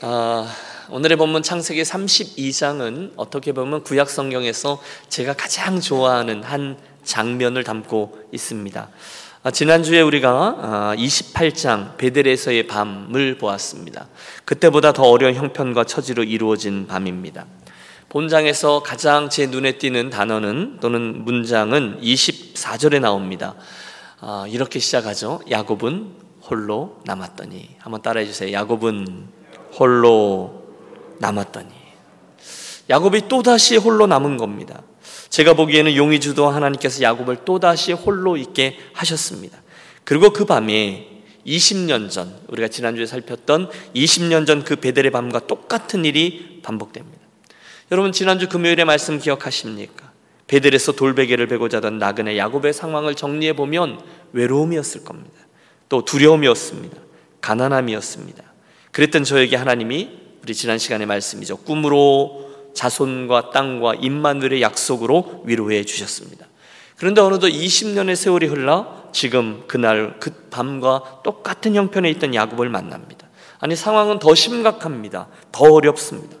아, 오늘의 본문 창세기 32장은 어떻게 보면 구약 성경에서 제가 가장 좋아하는 한 장면을 담고 있습니다. 아, 지난주에 우리가 아, 28장 베델에서의 밤을 보았습니다. 그때보다 더 어려운 형편과 처지로 이루어진 밤입니다. 본장에서 가장 제 눈에 띄는 단어는 또는 문장은 24절에 나옵니다. 아, 이렇게 시작하죠. 야곱은 홀로 남았더니 한번 따라해 주세요. 야곱은 홀로 남았더니 야곱이 또 다시 홀로 남은 겁니다. 제가 보기에는 용의 주도 하나님께서 야곱을 또 다시 홀로 있게 하셨습니다. 그리고 그 밤에 20년 전 우리가 지난주에 살폈던 20년 전 그 베델의 밤과 똑같은 일이 반복됩니다. 여러분 지난주 금요일의 말씀 기억하십니까? 베델에서 돌베개를 베고 자던 나그네 야곱의 상황을 정리해 보면 외로움이었을 겁니다. 또 두려움이었습니다. 가난함이었습니다. 그랬던 저에게 하나님이 우리 지난 시간의 말씀이죠. 꿈으로 자손과 땅과 임마누엘의 약속으로 위로해 주셨습니다. 그런데 어느덧 20년의 세월이 흘러 지금 그날 그 밤과 똑같은 형편에 있던 야곱을 만납니다. 아니 상황은 더 심각합니다. 더 어렵습니다.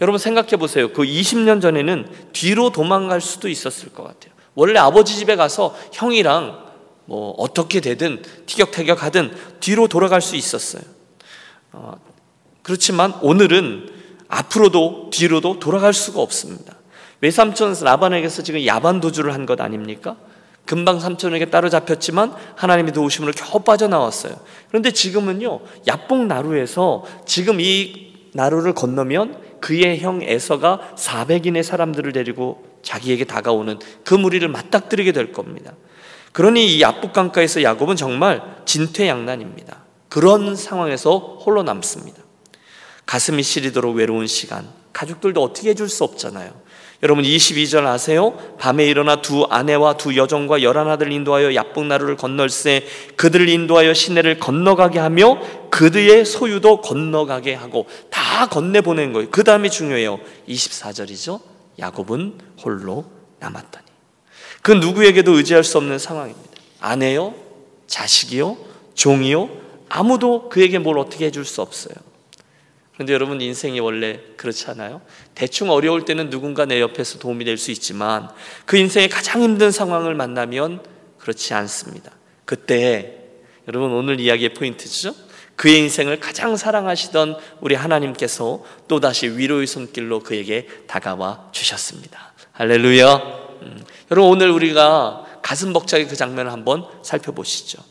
여러분 생각해 보세요. 그 20년 전에는 뒤로 도망갈 수도 있었을 것 같아요. 원래 아버지 집에 가서 형이랑 뭐 어떻게 되든 티격태격하든 뒤로 돌아갈 수 있었어요. 어, 그렇지만 오늘은 앞으로도 뒤로도 돌아갈 수가 없습니다. 외삼촌 라반에게서 지금 야반 도주를 한 것 아닙니까? 금방 삼촌에게 따로잡혔지만 하나님의 도우심으로 겨우 빠져나왔어요. 그런데 지금은요, 야뽕 나루에서 지금 이 나루를 건너면 그의 형 에서가 400인의 사람들을 데리고 자기에게 다가오는 그 무리를 맞닥뜨리게 될 겁니다. 그러니 이 야복강가에서 야곱은 정말 진퇴양난입니다. 그런 상황에서 홀로 남습니다. 가슴이 시리도록 외로운 시간, 가족들도 어떻게 해줄 수 없잖아요. 여러분 22절 아세요? 밤에 일어나 두 아내와 두 여종과 열한 아들 인도하여 야복나루를 건널세 그들을 인도하여 시내를 건너가게 하며 그들의 소유도 건너가게 하고 다 건네보낸 거예요. 그 다음이 중요해요. 24절이죠. 야곱은 홀로 남았더니 그 누구에게도 의지할 수 없는 상황입니다. 아내요, 자식이요, 종이요, 아무도 그에게 뭘 어떻게 해줄 수 없어요. 그런데 여러분 인생이 원래 그렇지 않아요? 대충 어려울 때는 누군가 내 옆에서 도움이 될 수 있지만 그 인생의 가장 힘든 상황을 만나면 그렇지 않습니다. 그때 여러분 오늘 이야기의 포인트죠. 그의 인생을 가장 사랑하시던 우리 하나님께서 또다시 위로의 손길로 그에게 다가와 주셨습니다. 할렐루야. 음. 여러분 오늘 우리가 가슴 벅차게 그 장면을 한번 살펴보시죠.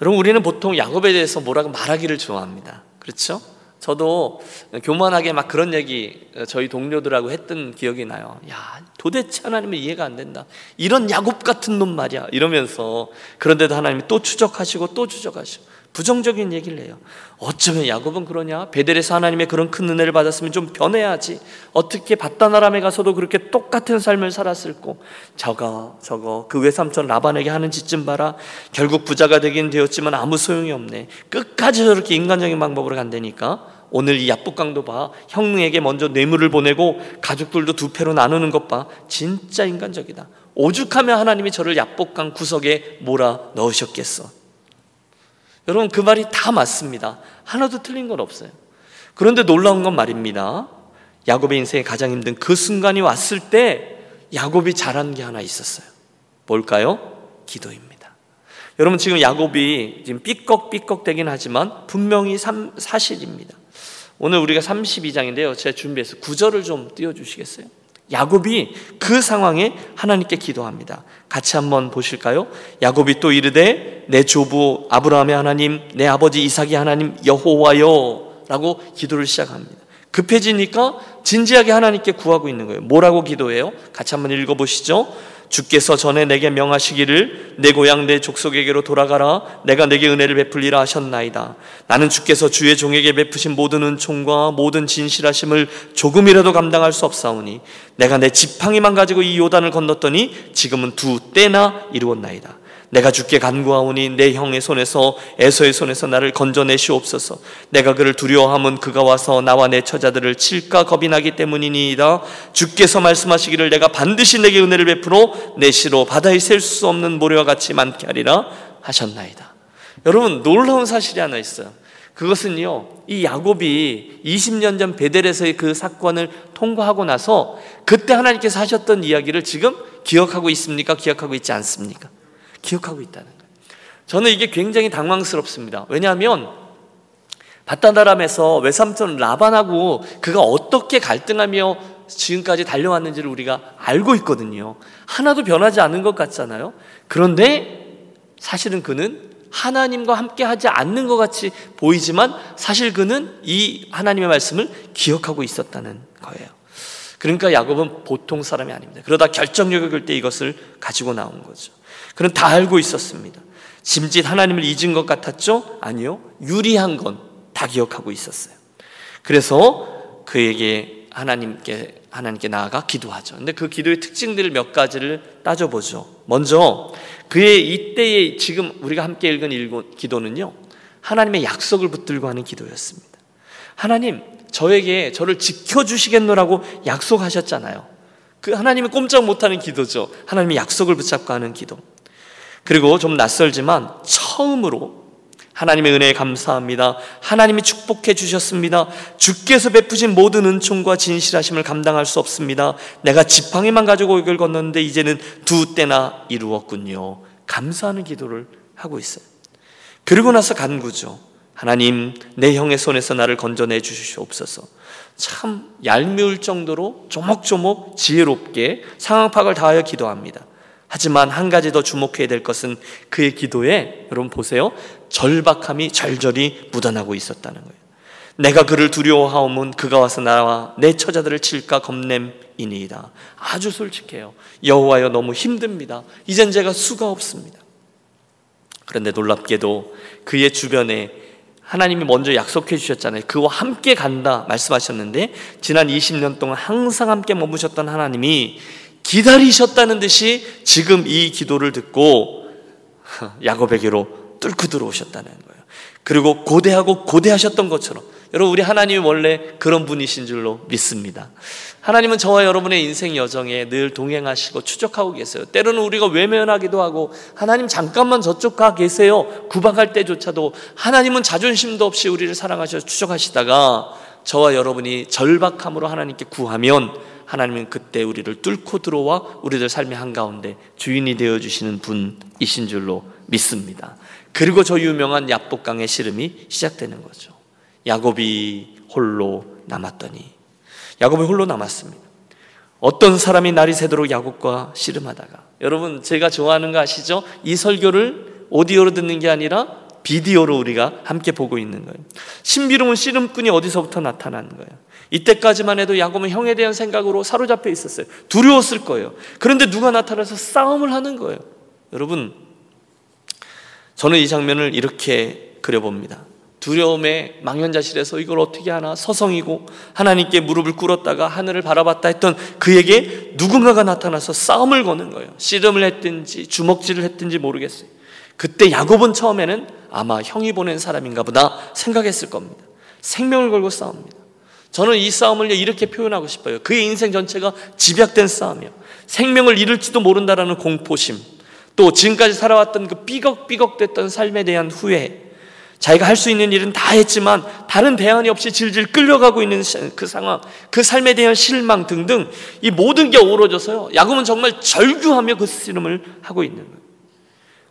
여러분 우리는 보통 야곱에 대해서 뭐라고 말하기를 좋아합니다. 그렇죠? 저도 교만하게 막 그런 얘기 저희 동료들하고 했던 기억이 나요. 야, 도대체 하나님은 이해가 안 된다. 이런 야곱 같은 놈 말이야. 이러면서 그런데도 하나님이 또 추적하시고 또 추적하시고 부정적인 얘기를 해요. 어쩌면 야곱은 그러냐? 베델에서 하나님의 그런 큰 은혜를 받았으면 좀 변해야지. 어떻게 바다나람에 가서도 그렇게 똑같은 삶을 살았을고 저거 저거 그 외삼촌 라반에게 하는 짓좀 봐라. 결국 부자가 되긴 되었지만 아무 소용이 없네. 끝까지 저렇게 인간적인 방법으로 간다니까. 오늘 이 야복강도 봐. 형에게 먼저 뇌물을 보내고 가족들도 두 패로 나누는 것 봐. 진짜 인간적이다. 오죽하면 하나님이 저를 야복강 구석에 몰아 넣으셨겠어. 여러분 그 말이 다 맞습니다. 하나도 틀린 건 없어요. 그런데 놀라운 건 말입니다. 야곱의 인생에 가장 힘든 그 순간이 왔을 때 야곱이 잘한 게 하나 있었어요. 뭘까요? 기도입니다. 여러분 지금 야곱이 지금 삐걱삐걱 되긴 하지만 분명히 삼, 사실입니다. 오늘 우리가 32장인데요. 제가 준비해서 구절을 좀 띄워 주시겠어요? 야곱이 그 상황에 하나님께 기도합니다. 같이 한번 보실까요? 야곱이 또 이르되 내 조부 아브라함의 하나님, 내 아버지 이삭의 하나님 여호와여라고 기도를 시작합니다. 급해지니까 진지하게 하나님께 구하고 있는 거예요. 뭐라고 기도해요? 같이 한번 읽어 보시죠. 주께서 전에 내게 명하시기를 내 고향 내 족속에게로 돌아가라. 내가 내게 은혜를 베풀리라 하셨나이다. 나는 주께서 주의 종에게 베푸신 모든 은총과 모든 진실하심을 조금이라도 감당할 수 없사오니 내가 내 지팡이만 가지고 이 요단을 건넜더니 지금은 두 때나 이루었나이다 내가 주께 간구하오니 내 형의 손에서 에서의 손에서 나를 건져내시옵소서. 내가 그를 두려워함은 그가 와서 나와 내 처자들을 칠까 겁이 나기 때문이니이다. 주께서 말씀하시기를 내가 반드시 내게 은혜를 베풀어 내 시로 바다에 셀 수 없는 모래와 같이 많게 하리라 하셨나이다. 여러분 놀라운 사실이 하나 있어요. 그것은요, 이 야곱이 20년 전 베델에서의 그 사건을 통과하고 나서 그때 하나님께서 하셨던 이야기를 지금 기억하고 있습니까? 기억하고 있지 않습니까? 기억하고 있다는 거예요. 저는 이게 굉장히 당황스럽습니다. 왜냐하면 바다나람에서 외삼촌 라반하고 그가 어떻게 갈등하며 지금까지 달려왔는지를 우리가 알고 있거든요. 하나도 변하지 않은 것 같잖아요. 그런데 사실은 그는 하나님과 함께 하지 않는 것 같이 보이지만 사실 그는 이 하나님의 말씀을 기억하고 있었다는 거예요. 그러니까 야곱은 보통 사람이 아닙니다. 그러다 결정력을 걸때 이것을 가지고 나온 거죠. 그는 다 알고 있었습니다. 짐짓 하나님을 잊은 것 같았죠? 아니요. 유리한 건 다 기억하고 있었어요. 그래서 그에게 하나님께 하나님께 나아가 기도하죠. 근데 그 기도의 특징들을 몇 가지를 따져보죠. 먼저 그의 이때의 지금 우리가 함께 읽은 기도는요. 하나님의 약속을 붙들고 하는 기도였습니다. 하나님, 저에게 저를 지켜주시겠노라고 약속하셨잖아요. 그 하나님이 꼼짝 못하는 기도죠. 하나님의 약속을 붙잡고 하는 기도. 그리고 좀 낯설지만 처음으로 하나님의 은혜에 감사합니다. 하나님이 축복해 주셨습니다. 주께서 베푸신 모든 은총과 진실하심을 감당할 수 없습니다. 내가 지팡이만 가지고 이걸 건넜는데 이제는 두 때나 이루었군요. 감사하는 기도를 하고 있어요. 그리고 나서 간구죠. 하나님, 내 형의 손에서 나를 건져내 주시옵소서. 참 얄미울 정도로 조목조목 지혜롭게 상황 파악을 다하여 기도합니다. 하지만 한 가지 더 주목해야 될 것은 그의 기도에 여러분 보세요. 절박함이 절절히 묻어나고 있었다는 거예요. 내가 그를 두려워하오면 그가 와서 나와 내 처자들을 칠까 겁냄이니이다. 아주 솔직해요. 여호와여 너무 힘듭니다. 이젠 제가 수가 없습니다. 그런데 놀랍게도 그의 주변에 하나님이 먼저 약속해 주셨잖아요. 그와 함께 간다 말씀하셨는데 지난 20년 동안 항상 함께 머무셨던 하나님이 기다리셨다는 듯이 지금 이 기도를 듣고 야곱에게로 뚫고 들어오셨다는 거예요. 그리고 고대하고 고대하셨던 것처럼 여러분 우리 하나님이 원래 그런 분이신 줄로 믿습니다. 하나님은 저와 여러분의 인생 여정에 늘 동행하시고 추적하고 계세요. 때로는 우리가 외면하기도 하고 하나님 잠깐만 저쪽 가 계세요. 구박할 때조차도 하나님은 자존심도 없이 우리를 사랑하셔 추적하시다가 저와 여러분이 절박함으로 하나님께 구하면 하나님은 그때 우리를 뚫고 들어와 우리들 삶의 한가운데 주인이 되어 주시는 분이신 줄로 믿습니다. 그리고 저 유명한 야복강의 씨름이 시작되는 거죠. 야곱이 홀로 남았더니 야곱이 홀로 남았습니다. 어떤 사람이 날이 새도록 야곱과 씨름하다가 여러분 제가 좋아하는 거 아시죠? 이 설교를 오디오로 듣는 게 아니라 비디오로 우리가 함께 보고 있는 거예요. 신비로운 씨름꾼이 어디서부터 나타나는 거예요. 이때까지만 해도 야곱은 형에 대한 생각으로 사로잡혀 있었어요. 두려웠을 거예요. 그런데 누가 나타나서 싸움을 하는 거예요. 여러분, 저는 이 장면을 이렇게 그려봅니다. 두려움에 망연자실해서 이걸 어떻게 하나 서성이고 하나님께 무릎을 꿇었다가 하늘을 바라봤다 했던 그에게 누군가가 나타나서 싸움을 거는 거예요. 씨름을 했든지 주먹질을 했든지 모르겠어요. 그때 야곱은 처음에는 아마 형이 보낸 사람인가 보다 생각했을 겁니다. 생명을 걸고 싸웁니다. 저는 이 싸움을 이렇게 표현하고 싶어요. 그의 인생 전체가 집약된 싸움이요. 생명을 잃을지도 모른다라는 공포심, 또 지금까지 살아왔던 그 삐걱삐걱됐던 삶에 대한 후회, 자기가 할 수 있는 일은 다 했지만 다른 대안이 없이 질질 끌려가고 있는 그 상황, 그 삶에 대한 실망 등등 이 모든 게 어우러져서요. 야곱은 정말 절규하며 그 씨름을 하고 있는 거예요.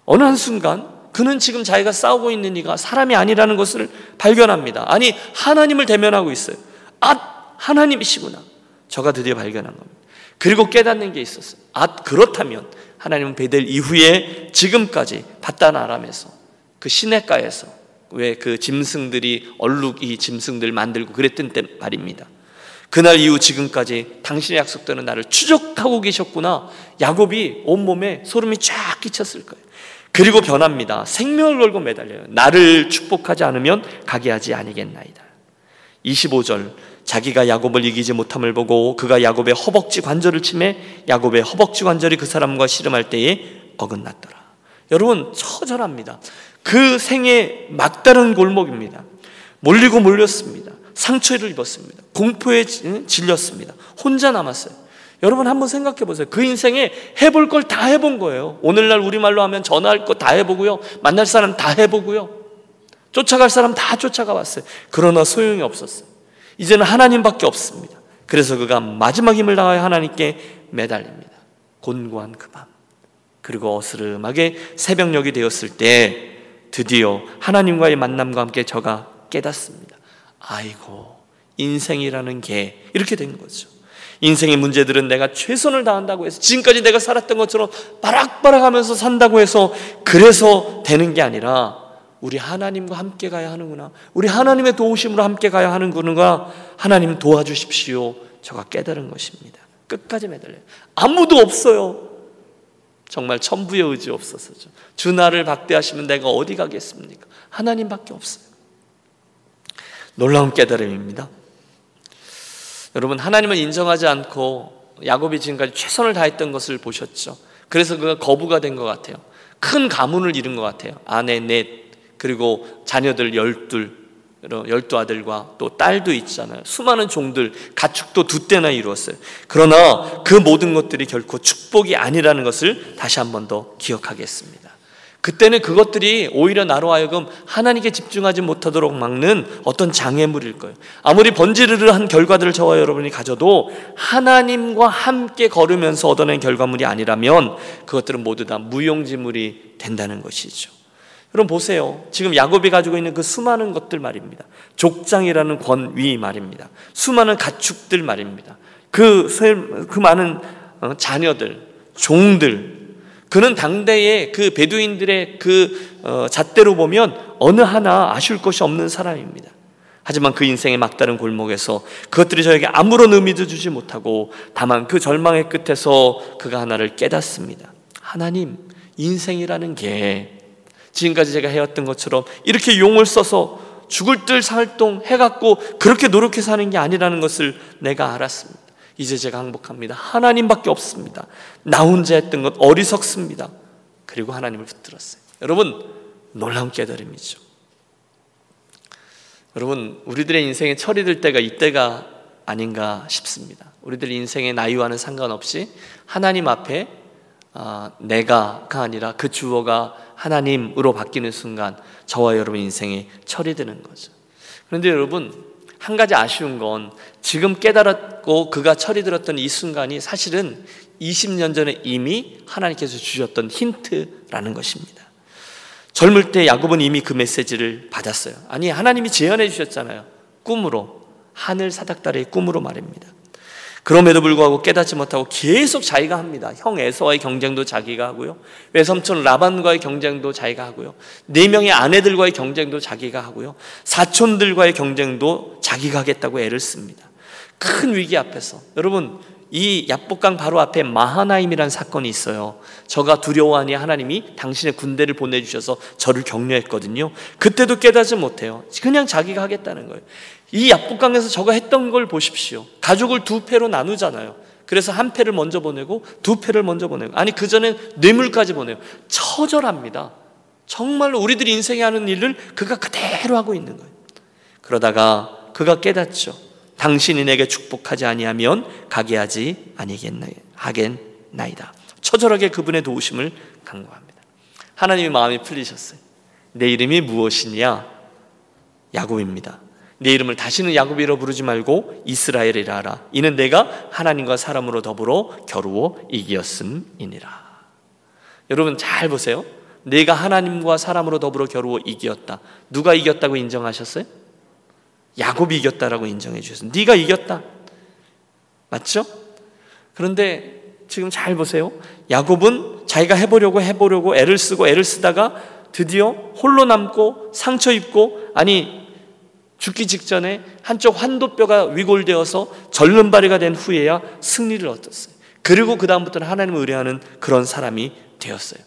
어느 한순간 그는 지금 자기가 싸우고 있는 이가 사람이 아니라는 것을 발견합니다. 아니, 하나님을 대면하고 있어요. 아, 하나님이시구나. 저가 드디어 발견한 겁니다. 그리고 깨닫는 게 있었어요. 아, 그렇다면 하나님은 베델 이후에 지금까지 바단 아람에서 그 시내가에서 왜 그 짐승들이 얼룩 이 짐승들 만들고 그랬던 때 말입니다. 그날 이후 지금까지 당신의 약속되는 나를 추적하고 계셨구나. 야곱이 온몸에 소름이 쫙 끼쳤을 거예요. 그리고 변합니다. 생명을 걸고 매달려요. 나를 축복하지 않으면 가게 하지 아니겠나이다. 25절 자기가 야곱을 이기지 못함을 보고 그가 야곱의 허벅지 관절을 치매 야곱의 허벅지 관절이 그 사람과 씨름할 때에 어긋났더라. 여러분 처절합니다. 그 생의 막다른 골목입니다. 몰리고 몰렸습니다. 상처를 입었습니다. 공포에 질렸습니다. 혼자 남았어요. 여러분 한번 생각해 보세요. 그 인생에 해볼 걸 다 해본 거예요. 오늘날 우리말로 하면 전화할 거 다 해보고요. 만날 사람 다 해보고요. 쫓아갈 사람 다 쫓아가 왔어요. 그러나 소용이 없었어요. 이제는 하나님밖에 없습니다. 그래서 그가 마지막 힘을 다하여 하나님께 매달립니다. 곤고한 그 밤. 그리고 어스름하게 새벽녘이 되었을 때 드디어 하나님과의 만남과 함께 저가 깨닫습니다. 아이고, 인생이라는 게 이렇게 된 거죠. 인생의 문제들은 내가 최선을 다한다고 해서 지금까지 내가 살았던 것처럼 바락바락 하면서 산다고 해서 그래서 되는 게 아니라 우리 하나님과 함께 가야 하는구나. 우리 하나님의 도우심으로 함께 가야 하는구나. 하나님 도와주십시오. 저가 깨달은 것입니다. 끝까지 매달려요. 아무도 없어요. 정말 천부의 의지 없어서죠. 주 나를 박대하시면 내가 어디 가겠습니까? 하나님밖에 없어요. 놀라운 깨달음입니다. 여러분 하나님을 인정하지 않고 야곱이 지금까지 최선을 다했던 것을 보셨죠. 그래서 그가 거부가 된 것 같아요. 큰 가문을 잃은 것 같아요. 아내 넷 그리고 자녀들 열둘 열두 아들과 또 딸도 있잖아요. 수많은 종들, 가축도 두 때나 이루었어요. 그러나 그 모든 것들이 결코 축복이 아니라는 것을 다시 한 번 더 기억하겠습니다. 그때는 그것들이 오히려 나로 하여금 하나님께 집중하지 못하도록 막는 어떤 장애물일 거예요. 아무리 번지르르한 결과들을 저와 여러분이 가져도 하나님과 함께 걸으면서 얻어낸 결과물이 아니라면 그것들은 모두 다 무용지물이 된다는 것이죠. 여러분 보세요. 지금 야곱이 가지고 있는 그 수많은 것들 말입니다. 족장이라는 권위 말입니다. 수많은 가축들 말입니다. 그, 그 많은 어, 자녀들, 종들, 그는 당대의 그 베두인들의 그 어, 잣대로 보면 어느 하나 아쉬울 것이 없는 사람입니다. 하지만 그 인생의 막다른 골목에서 그것들이 저에게 아무런 의미도 주지 못하고 다만 그 절망의 끝에서 그가 하나를 깨닫습니다. 하나님, 인생이라는 게 지금까지 제가 해왔던 것처럼 이렇게 용을 써서 죽을 듯 살동 해갖고 그렇게 노력해서 하는 게 아니라는 것을 내가 알았습니다. 이제 제가 행복합니다. 하나님밖에 없습니다. 나 혼자 했던 것 어리석습니다. 그리고 하나님을 붙들었어요. 여러분, 놀라운 깨달음이죠. 여러분, 우리들의 인생에 철이 들 때가 이때가 아닌가 싶습니다. 우리들 인생의 나이와는 상관없이 하나님 앞에 아, 내가가 아니라 그 주어가 하나님으로 바뀌는 순간 저와 여러분 인생에 철이 드는 거죠. 그런데 여러분 한 가지 아쉬운 건 지금 깨달았고 그가 철이 들었던 이 순간이 사실은 20년 전에 이미 하나님께서 주셨던 힌트라는 것입니다. 젊을 때 야곱은 이미 그 메시지를 받았어요. 아니 하나님이 제안해 주셨잖아요. 꿈으로 하늘 사닥다리의 꿈으로 말입니다. 그럼에도 불구하고 깨닫지 못하고 계속 자기가 합니다. 형 에서와의 경쟁도 자기가 하고요. 외삼촌 라반과의 경쟁도 자기가 하고요. 네 명의 아내들과의 경쟁도 자기가 하고요. 사촌들과의 경쟁도 자기가 하겠다고 애를 씁니다. 큰 위기 앞에서 여러분 이 야복강 바로 앞에 마하나임이라는 사건이 있어요. 저가 두려워하니 하나님이 당신의 군대를 보내주셔서 저를 격려했거든요. 그때도 깨닫지 못해요. 그냥 자기가 하겠다는 거예요. 이 약복강에서 저가 했던 걸 보십시오. 가족을 두 패로 나누잖아요. 그래서 한 패를 먼저 보내고 두 패를 먼저 보내고 아니 그 전에 뇌물까지 보내요. 처절합니다. 정말로 우리들이 인생에 하는 일을 그가 그대로 하고 있는 거예요. 그러다가 그가 깨닫죠. 당신이 내게 축복하지 아니하면 가게 하지 아니겠나 하겠나이다. 처절하게 그분의 도우심을 간구합니다. 하나님의 마음이 풀리셨어요. 내 이름이 무엇이냐? 야곱입니다. 내 이름을 다시는 야곱이라 부르지 말고 이스라엘이라 하라. 이는 내가 하나님과 사람으로 더불어 겨루어 이기었음이니라. 여러분 잘 보세요. 내가 하나님과 사람으로 더불어 겨루어 이기었다. 누가 이겼다고 인정하셨어요? 야곱이 이겼다라고 인정해 주셨어요. 네가 이겼다. 맞죠? 그런데 지금 잘 보세요. 야곱은 자기가 해보려고 해보려고 애를 쓰고 애를 쓰다가 드디어 홀로 남고 상처 입고 아니 죽기 직전에 한쪽 환도뼈가 위골되어서 절름발이가 된 후에야 승리를 얻었어요. 그리고 그 다음부터는 하나님을 의뢰하는 그런 사람이 되었어요.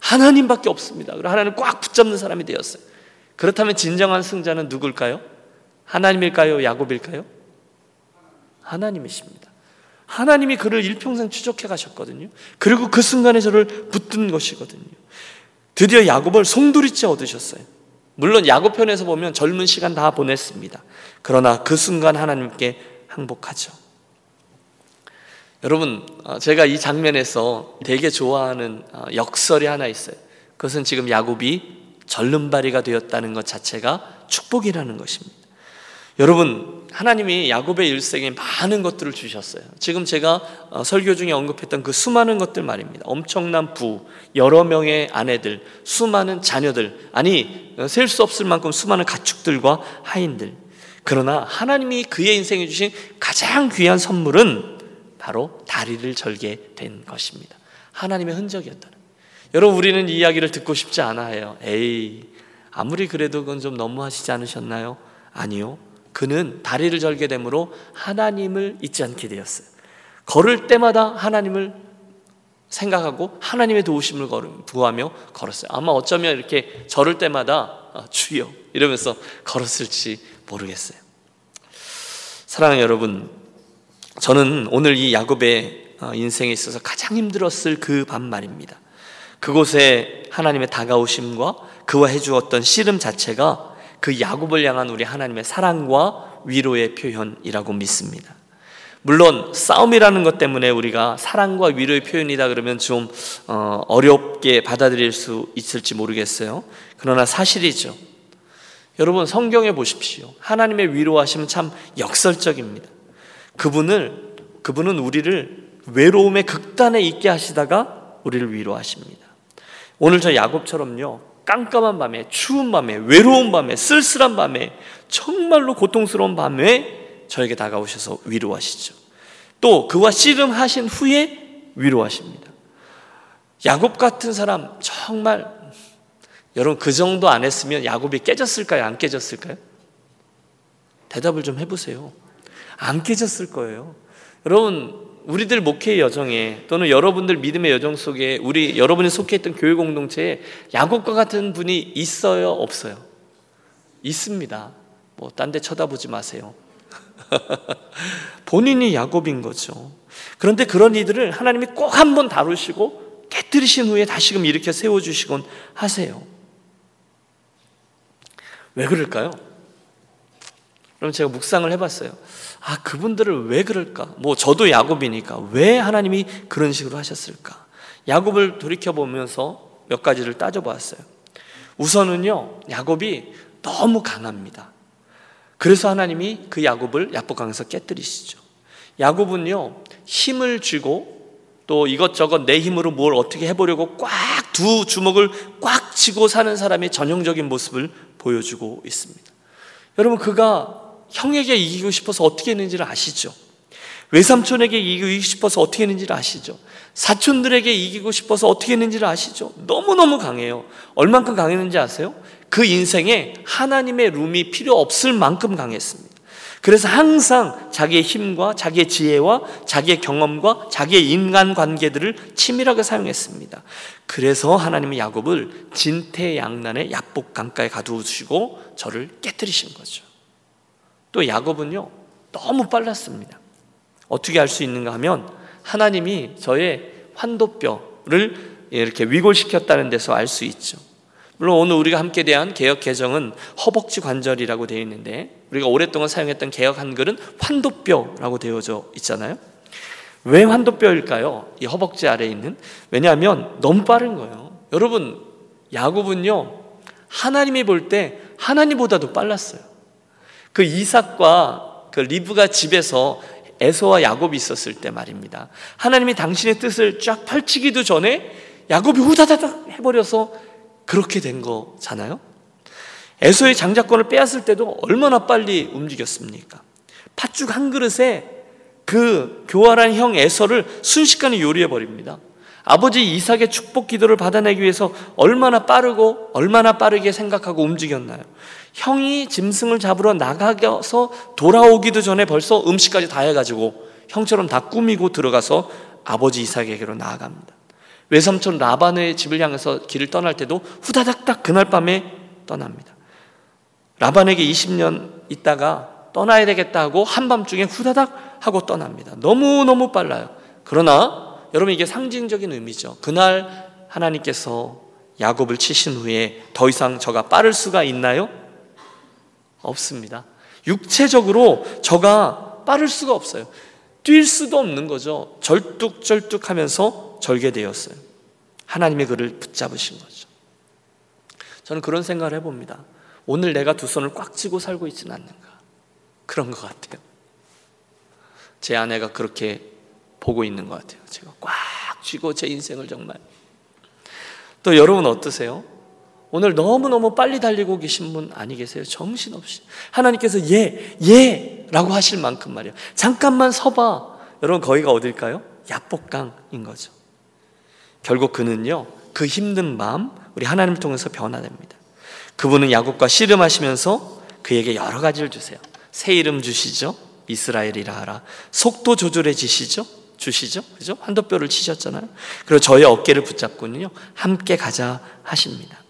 하나님밖에 없습니다. 그리고 하나님 꽉 붙잡는 사람이 되었어요. 그렇다면 진정한 승자는 누굴까요? 하나님일까요? 야곱일까요? 하나님이십니다. 하나님이 그를 일평생 추적해 가셨거든요. 그리고 그 순간에 저를 붙든 것이거든요. 드디어 야곱을 송두리째 얻으셨어요. 물론 야곱 편에서 보면 젊은 시간 다 보냈습니다. 그러나 그 순간 하나님께 항복하죠. 여러분, 어, 제가 이 장면에서 되게 좋아하는 어, 역설이 하나 있어요. 그것은 지금 야곱이 절름발이가 되었다는 것 자체가 축복이라는 것입니다. 여러분, 하나님이 야곱의 일생에 많은 것들을 주셨어요. 지금 제가 어, 설교 중에 언급했던 그 수많은 것들 말입니다. 엄청난 부, 여러 명의 아내들, 수많은 자녀들, 아니, 어, 셀수 없을 만큼 수많은 가축들과 하인들. 그러나 하나님이 그의 인생에 주신 가장 귀한 선물은 바로 다리를 절게 된 것입니다. 하나님의 흔적이었다는. 여러분, 우리는 이 이야기를 듣고 싶지 않아요. 에이, 아무리 그래도 그건 좀 너무하시지 않으셨나요? 아니요. 그는 다리를 절게 되므로 하나님을 잊지 않게 되었어요. 걸을 때마다 하나님을 생각하고 하나님의 도우심을 구하며 걸었어요. 아마 어쩌면 이렇게 절을 때마다 아, 주여 이러면서 걸었을지 모르겠어요. 사랑하는 여러분, 저는 오늘 이 야곱의 어, 인생에 있어서 가장 힘들었을 그 밤 말입니다. 그곳에 하나님의 다가오심과 그와 해주었던 씨름 자체가 그 야곱을 향한 우리 하나님의 사랑과 위로의 표현이라고 믿습니다. 물론 싸움이라는 것 때문에 우리가 사랑과 위로의 표현이다 그러면 좀 어, 어렵게 받아들일 수 있을지 모르겠어요. 그러나 사실이죠. 여러분 성경에 보십시오. 하나님의 위로하심은 참 역설적입니다. 그분을 그분은 우리를 외로움의 극단에 있게 하시다가 우리를 위로하십니다. 오늘 저 야곱처럼요. 깜깜한 밤에, 추운 밤에, 외로운 밤에, 쓸쓸한 밤에, 정말로 고통스러운 밤에 저에게 다가오셔서 위로하시죠. 또 그와 씨름하신 후에 위로하십니다. 야곱 같은 사람 정말 여러분 그 정도 안 했으면 야곱이 깨졌을까요? 안 깨졌을까요? 대답을 좀 해보세요. 안 깨졌을 거예요. 여러분 우리들 목회 여정에 또는 여러분들 믿음의 여정 속에 우리 여러분이 속해 있던 교회 공동체에 야곱과 같은 분이 있어요, 없어요? 있습니다. 뭐 딴 데 쳐다보지 마세요. 본인이 야곱인 거죠. 그런데 그런 이들을 하나님이 꼭 한 번 다루시고 깨뜨리신 후에 다시금 일으켜 세워 주시곤 하세요. 왜 그럴까요? 그럼 제가 묵상을 해 봤어요. 아, 그분들을 왜 그럴까? 뭐, 저도 야곱이니까 왜 하나님이 그런 식으로 하셨을까? 야곱을 돌이켜보면서 몇 가지를 따져보았어요. 우선은요, 야곱이 너무 강합니다. 그래서 하나님이 그 야곱을 야복강에서 깨뜨리시죠. 야곱은요, 힘을 쥐고 또 이것저것 내 힘으로 뭘 어떻게 해보려고 꽉 두 주먹을 꽉 쥐고 사는 사람의 전형적인 모습을 보여주고 있습니다. 여러분, 그가 형에게 이기고 싶어서 어떻게 했는지를 아시죠? 외삼촌에게 이기고 싶어서 어떻게 했는지를 아시죠? 사촌들에게 이기고 싶어서 어떻게 했는지를 아시죠? 너무너무 강해요. 얼만큼 강했는지 아세요? 그 인생에 하나님의 룸이 필요 없을 만큼 강했습니다. 그래서 항상 자기의 힘과 자기의 지혜와 자기의 경험과 자기의 인간 관계들을 치밀하게 사용했습니다. 그래서 하나님은 야곱을 진태양난의 야복 강가에 가두시고 저를 깨뜨리신 거죠. 또 야곱은요, 너무 빨랐습니다. 어떻게 알 수 있는가 하면 하나님이 저의 환도뼈를 이렇게 위골시켰다는 데서 알 수 있죠. 물론 오늘 우리가 함께 대한 개혁 개정은 허벅지 관절이라고 되어 있는데 우리가 오랫동안 사용했던 개혁 한글은 환도뼈라고 되어져 있잖아요. 왜 환도뼈일까요? 이 허벅지 아래에 있는 왜냐하면 너무 빠른 거예요. 여러분 야곱은요 하나님이 볼 때 하나님보다도 빨랐어요. 그 이삭과 그 리브가 집에서 에서와 야곱이 있었을 때 말입니다. 하나님이 당신의 뜻을 쫙 펼치기도 전에 야곱이 후다다닥 해버려서 그렇게 된 거잖아요. 에서의 장자권을 빼앗을 때도 얼마나 빨리 움직였습니까? 팥죽 한 그릇에 그 교활한 형 에서를 순식간에 요리해 버립니다. 아버지 이삭의 축복 기도를 받아내기 위해서 얼마나 빠르고 얼마나 빠르게 생각하고 움직였나요? 형이 짐승을 잡으러 나가서 돌아오기도 전에 벌써 음식까지 다 해가지고 형처럼 다 꾸미고 들어가서 아버지 이삭에게로 나아갑니다. 외삼촌 라반의 집을 향해서 길을 떠날 때도 후다닥닥 그날 밤에 떠납니다. 라반에게 20년 있다가 떠나야 되겠다 하고 한밤중에 후다닥 하고 떠납니다. 너무너무 빨라요. 그러나 여러분 이게 상징적인 의미죠. 그날 하나님께서 야곱을 치신 후에 더 이상 저가 빠를 수가 있나요? 없습니다. 육체적으로 저가 빠를 수가 없어요. 뛸 수도 없는 거죠. 절뚝절뚝 하면서 절게 되었어요. 하나님의 그를 붙잡으신 거죠. 저는 그런 생각을 해봅니다. 오늘 내가 두 손을 꽉 쥐고 살고 있지는 않는가. 그런 것 같아요. 제 아내가 그렇게 보고 있는 것 같아요. 제가 꽉 쥐고 제 인생을 정말. 또 여러분 어떠세요? 오늘 너무너무 빨리 달리고 계신 분 아니 계세요? 정신없이. 하나님께서 예, 예! 라고 하실 만큼 말이에요. 잠깐만 서봐. 여러분, 거기가 어딜까요? 야복강인 거죠. 결국 그는요, 그 힘든 마음, 우리 하나님을 통해서 변화됩니다. 그분은 야곱과 씨름하시면서 그에게 여러 가지를 주세요. 새 이름 주시죠. 이스라엘이라 하라. 속도 조절해 주시죠. 주시죠. 그죠? 한도뼈를 치셨잖아요. 그리고 저의 어깨를 붙잡고는요, 함께 가자 하십니다.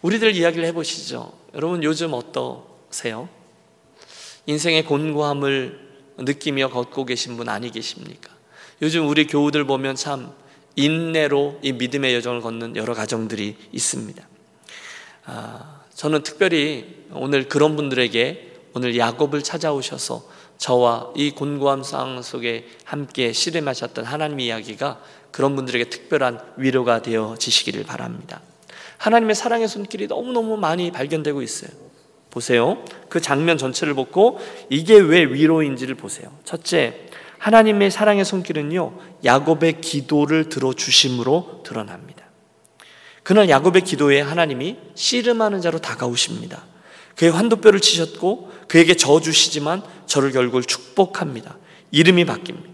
우리들 이야기를 해 보시죠. 여러분 요즘 어떠세요? 인생의 곤고함을 느끼며 걷고 계신 분 아니 계십니까? 요즘 우리 교우들 보면 참 인내로 이 믿음의 여정을 걷는 여러 가정들이 있습니다. 아, 저는 특별히 오늘 그런 분들에게 오늘 야곱을 찾아오셔서 저와 이 곤고함 상황 속에 함께 씨름하셨던 하나님 이야기가 그런 분들에게 특별한 위로가 되어지시기를 바랍니다. 하나님의 사랑의 손길이 너무너무 많이 발견되고 있어요. 보세요. 그 장면 전체를 보고 이게 왜 위로인지를 보세요. 첫째, 하나님의 사랑의 손길은요, 야곱의 기도를 들어주심으로 드러납니다. 그날 야곱의 기도에 하나님이 씨름하는 자로 다가오십니다. 그의 환도뼈를 치셨고 그에게 저 주시지만 저를 결국 축복합니다. 이름이 바뀝니다.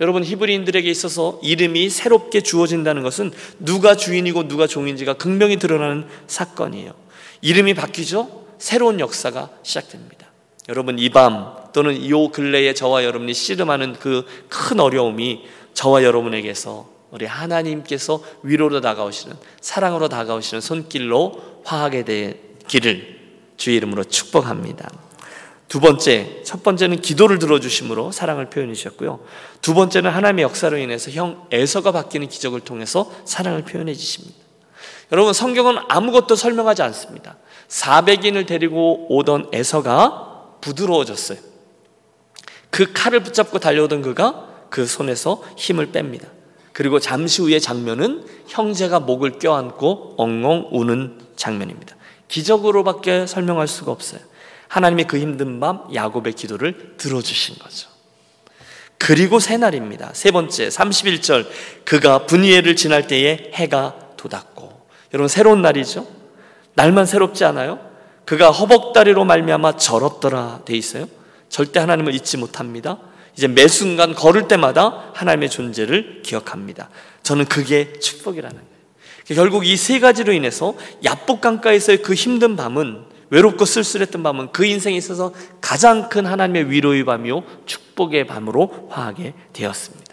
여러분 히브리인들에게 있어서 이름이 새롭게 주어진다는 것은 누가 주인이고 누가 종인지가 극명히 드러나는 사건이에요. 이름이 바뀌죠? 새로운 역사가 시작됩니다. 여러분 이 밤 또는 이 근래에 저와 여러분이 씨름하는 그 큰 어려움이 저와 여러분에게서 우리 하나님께서 위로로 다가오시는 사랑으로 다가오시는 손길로 화하게 되기를 주의 이름으로 축복합니다. 두 번째, 첫 번째는 기도를 들어주심으로 사랑을 표현해 주셨고요. 두 번째는 하나님의 역사로 인해서 형 에서가 바뀌는 기적을 통해서 사랑을 표현해 주십니다. 여러분, 성경은 아무것도 설명하지 않습니다. 400인을 데리고 오던 에서가 부드러워졌어요. 그 칼을 붙잡고 달려오던 그가 그 손에서 힘을 뺍니다. 그리고 잠시 후의 장면은 형제가 목을 껴안고 엉엉 우는 장면입니다. 기적으로밖에 설명할 수가 없어요. 하나님의 그 힘든 밤 야곱의 기도를 들어주신 거죠. 그리고 새 날입니다. 세 번째 31절 그가 분이엘을 지날 때에 해가 돋았고 여러분 새로운 날이죠. 날만 새롭지 않아요? 그가 허벅다리로 말미암아 절었더라 돼 있어요. 절대 하나님을 잊지 못합니다. 이제 매 순간 걸을 때마다 하나님의 존재를 기억합니다. 저는 그게 축복이라는 거예요. 결국 이 세 가지로 인해서 야복 강가에서의 그 힘든 밤은 외롭고 쓸쓸했던 밤은 그 인생에 있어서 가장 큰 하나님의 위로의 밤이요 축복의 밤으로 화하게 되었습니다.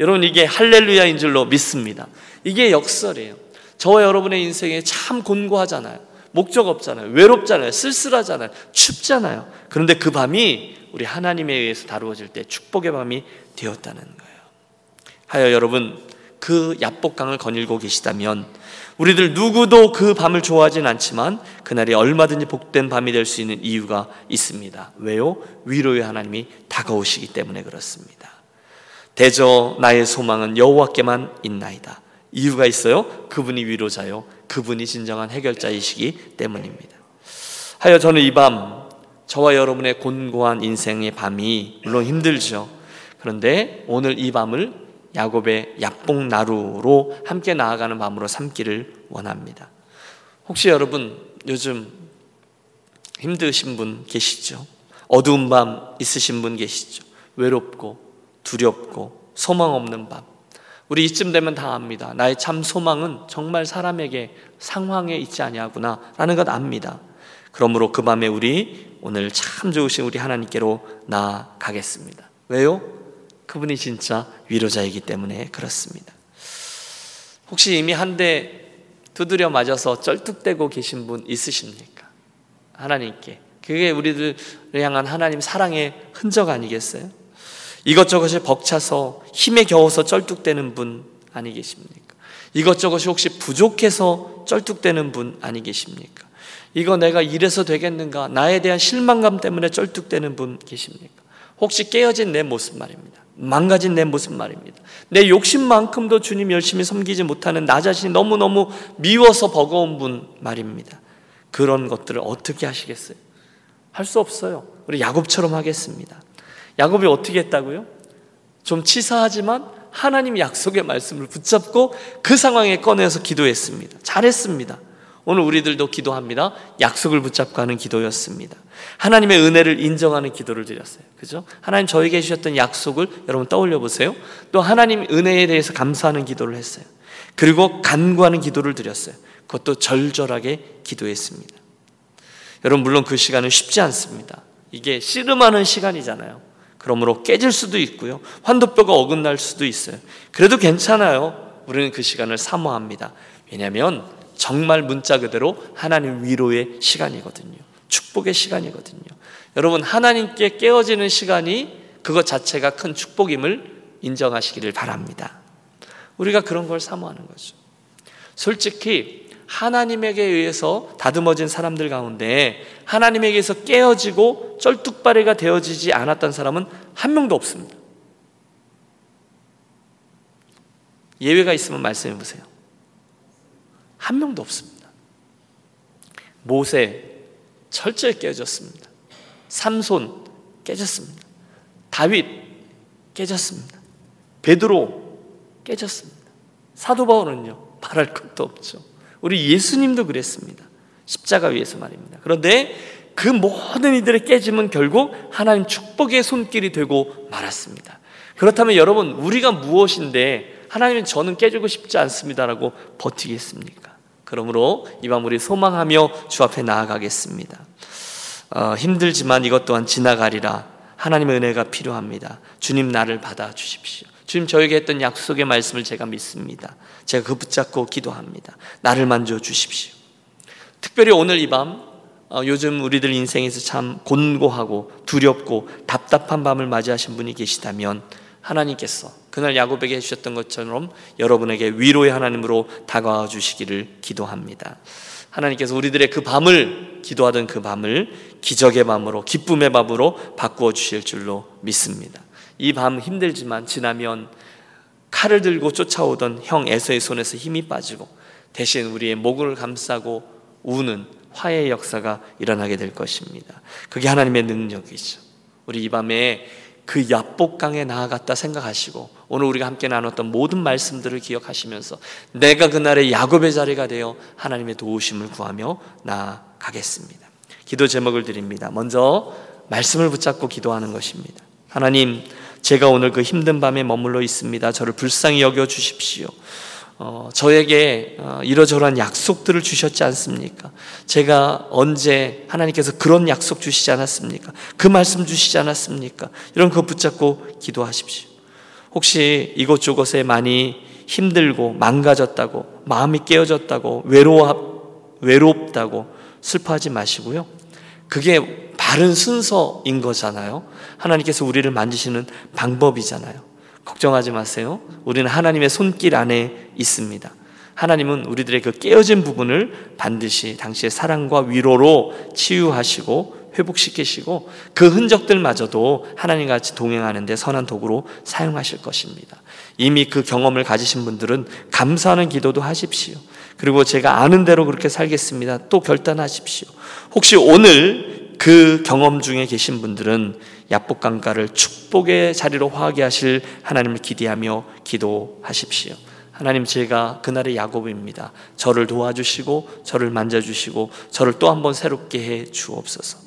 여러분 이게 할렐루야인 줄로 믿습니다. 이게 역설이에요. 저와 여러분의 인생에 참 곤고하잖아요. 목적 없잖아요. 외롭잖아요. 쓸쓸하잖아요. 춥잖아요. 그런데 그 밤이 우리 하나님에 의해서 다루어질 때 축복의 밤이 되었다는 거예요. 하여 여러분 그 야복강을 거닐고 계시다면 우리들 누구도 그 밤을 좋아하진 않지만 그날이 얼마든지 복된 밤이 될 수 있는 이유가 있습니다. 왜요? 위로의 하나님이 다가오시기 때문에 그렇습니다. 대저 나의 소망은 여호와께만 있나이다. 이유가 있어요. 그분이 위로자요. 그분이 진정한 해결자이시기 때문입니다. 하여 저는 이 밤 저와 여러분의 곤고한 인생의 밤이 물론 힘들죠. 그런데 오늘 이 밤을 야곱의 약봉 나루로 함께 나아가는 마음으로 삼기를 원합니다. 혹시 여러분 요즘 힘드신 분 계시죠? 어두운 밤 있으신 분 계시죠? 외롭고 두렵고 소망 없는 밤. 우리 이쯤 되면 다 압니다. 나의 참 소망은 정말 사람에게 상황에 있지 아니하구나라는 것 압니다. 그러므로 그 밤에 우리 오늘 참 좋으신 우리 하나님께로 나아가겠습니다. 왜요? 그분이 진짜 위로자이기 때문에 그렇습니다. 혹시 이미 한 대 두드려 맞아서 쩔뚝대고 계신 분 있으십니까? 하나님께. 그게 우리들을 향한 하나님 사랑의 흔적 아니겠어요? 이것저것이 벅차서 힘에 겨워서 쩔뚝대는 분 아니 계십니까? 이것저것이 혹시 부족해서 쩔뚝대는 분 아니 계십니까? 이거 내가 이래서 되겠는가? 나에 대한 실망감 때문에 쩔뚝대는 분 계십니까? 혹시 깨어진 내 모습 말입니다. 망가진 내 모습 말입니다. 내 욕심만큼도 주님 열심히 섬기지 못하는 나 자신이 너무너무 미워서 버거운 분 말입니다. 그런 것들을 어떻게 하시겠어요? 할 수 없어요. 우리 야곱처럼 하겠습니다. 야곱이 어떻게 했다고요? 좀 치사하지만 하나님 약속의 말씀을 붙잡고 그 상황에 꺼내서 기도했습니다. 잘했습니다. 오늘 우리들도 기도합니다. 약속을 붙잡고 하는 기도였습니다. 하나님의 은혜를 인정하는 기도를 드렸어요. 그죠? 하나님 저에게 주셨던 약속을 여러분 떠올려 보세요. 또 하나님 은혜에 대해서 감사하는 기도를 했어요. 그리고 간구하는 기도를 드렸어요. 그것도 절절하게 기도했습니다. 여러분 물론 그 시간은 쉽지 않습니다. 이게 씨름하는 시간이잖아요. 그러므로 깨질 수도 있고요. 환도뼈가 어긋날 수도 있어요. 그래도 괜찮아요. 우리는 그 시간을 사모합니다. 왜냐하면 정말 문자 그대로 하나님 위로의 시간이거든요. 축복의 시간이거든요. 여러분 하나님께 깨어지는 시간이 그것 자체가 큰 축복임을 인정하시기를 바랍니다. 우리가 그런 걸 사모하는 거죠. 솔직히 하나님에게 의해서 다듬어진 사람들 가운데 하나님에게서 깨어지고 쩔뚝바레가 되어지지 않았던 사람은 한 명도 없습니다. 예외가 있으면 말씀해 보세요. 한 명도 없습니다. 모세 철저히 깨졌습니다. 삼손 깨졌습니다. 다윗 깨졌습니다. 베드로 깨졌습니다. 사도 바울은요 말할 것도 없죠. 우리 예수님도 그랬습니다. 십자가 위에서 말입니다. 그런데 그 모든 이들의 깨짐은 결국 하나님 축복의 손길이 되고 말았습니다. 그렇다면 여러분, 우리가 무엇인데 하나님은 저는 깨지고 싶지 않습니다라고 버티겠습니까? 그러므로 이밤 우리 소망하며 주 앞에 나아가겠습니다. 어, 힘들지만 이것 또한 지나가리라. 하나님의 은혜가 필요합니다. 주님 나를 받아 주십시오. 주님 저에게 했던 약속의 말씀을 제가 믿습니다. 제가 그 붙잡고 기도합니다. 나를 만져 주십시오. 특별히 오늘 이밤 어, 요즘 우리들 인생에서 참 곤고하고 두렵고 답답한 밤을 맞이하신 분이 계시다면 하나님께서 그날 야곱에게 해주셨던 것처럼 여러분에게 위로의 하나님으로 다가와 주시기를 기도합니다. 하나님께서 우리들의 그 밤을 기도하던 그 밤을 기적의 밤으로 기쁨의 밤으로 바꾸어 주실 줄로 믿습니다. 이 밤 힘들지만 지나면 칼을 들고 쫓아오던 형 에서의 손에서 힘이 빠지고 대신 우리의 목을 감싸고 우는 화해의 역사가 일어나게 될 것입니다. 그게 하나님의 능력이죠. 우리 이 밤에 그 야복강에 나아갔다 생각하시고 오늘 우리가 함께 나눴던 모든 말씀들을 기억하시면서 내가 그날의 야곱의 자리가 되어 하나님의 도우심을 구하며 나아가겠습니다. 기도 제목을 드립니다. 먼저 말씀을 붙잡고 기도하는 것입니다. 하나님, 제가 오늘 그 힘든 밤에 머물러 있습니다. 저를 불쌍히 여겨 주십시오. 어, 저에게 어, 이러저러한 약속들을 주셨지 않습니까? 제가 언제 하나님께서 그런 약속 주시지 않았습니까? 그 말씀 주시지 않았습니까? 이런 거 붙잡고 기도하십시오. 혹시 이곳저곳에 많이 힘들고 망가졌다고 마음이 깨어졌다고 외로워 외롭다고 슬퍼하지 마시고요. 그게 바른 순서인 거잖아요. 하나님께서 우리를 만지시는 방법이잖아요. 걱정하지 마세요. 우리는 하나님의 손길 안에 있습니다. 하나님은 우리들의 그 깨어진 부분을 반드시 당시의 사랑과 위로로 치유하시고 회복시키시고 그 흔적들마저도 하나님 같이 동행하는데 선한 도구로 사용하실 것입니다. 이미 그 경험을 가지신 분들은 감사하는 기도도 하십시오. 그리고 제가 아는 대로 그렇게 살겠습니다. 또 결단하십시오. 혹시 오늘 그 경험 중에 계신 분들은 약복강가를 축복의 자리로 화하게 하실 하나님을 기대하며 기도하십시오. 하나님 제가 그날의 야곱입니다. 저를 도와주시고 저를 만져주시고 저를 또 한 번 새롭게 해 주옵소서.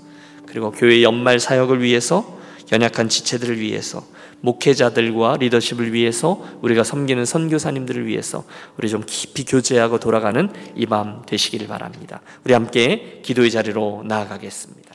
그리고 교회 연말 사역을 위해서 연약한 지체들을 위해서 목회자들과 리더십을 위해서 우리가 섬기는 선교사님들을 위해서 우리 좀 깊이 교제하고 돌아가는 이 밤 되시기를 바랍니다. 우리 함께 기도의 자리로 나아가겠습니다.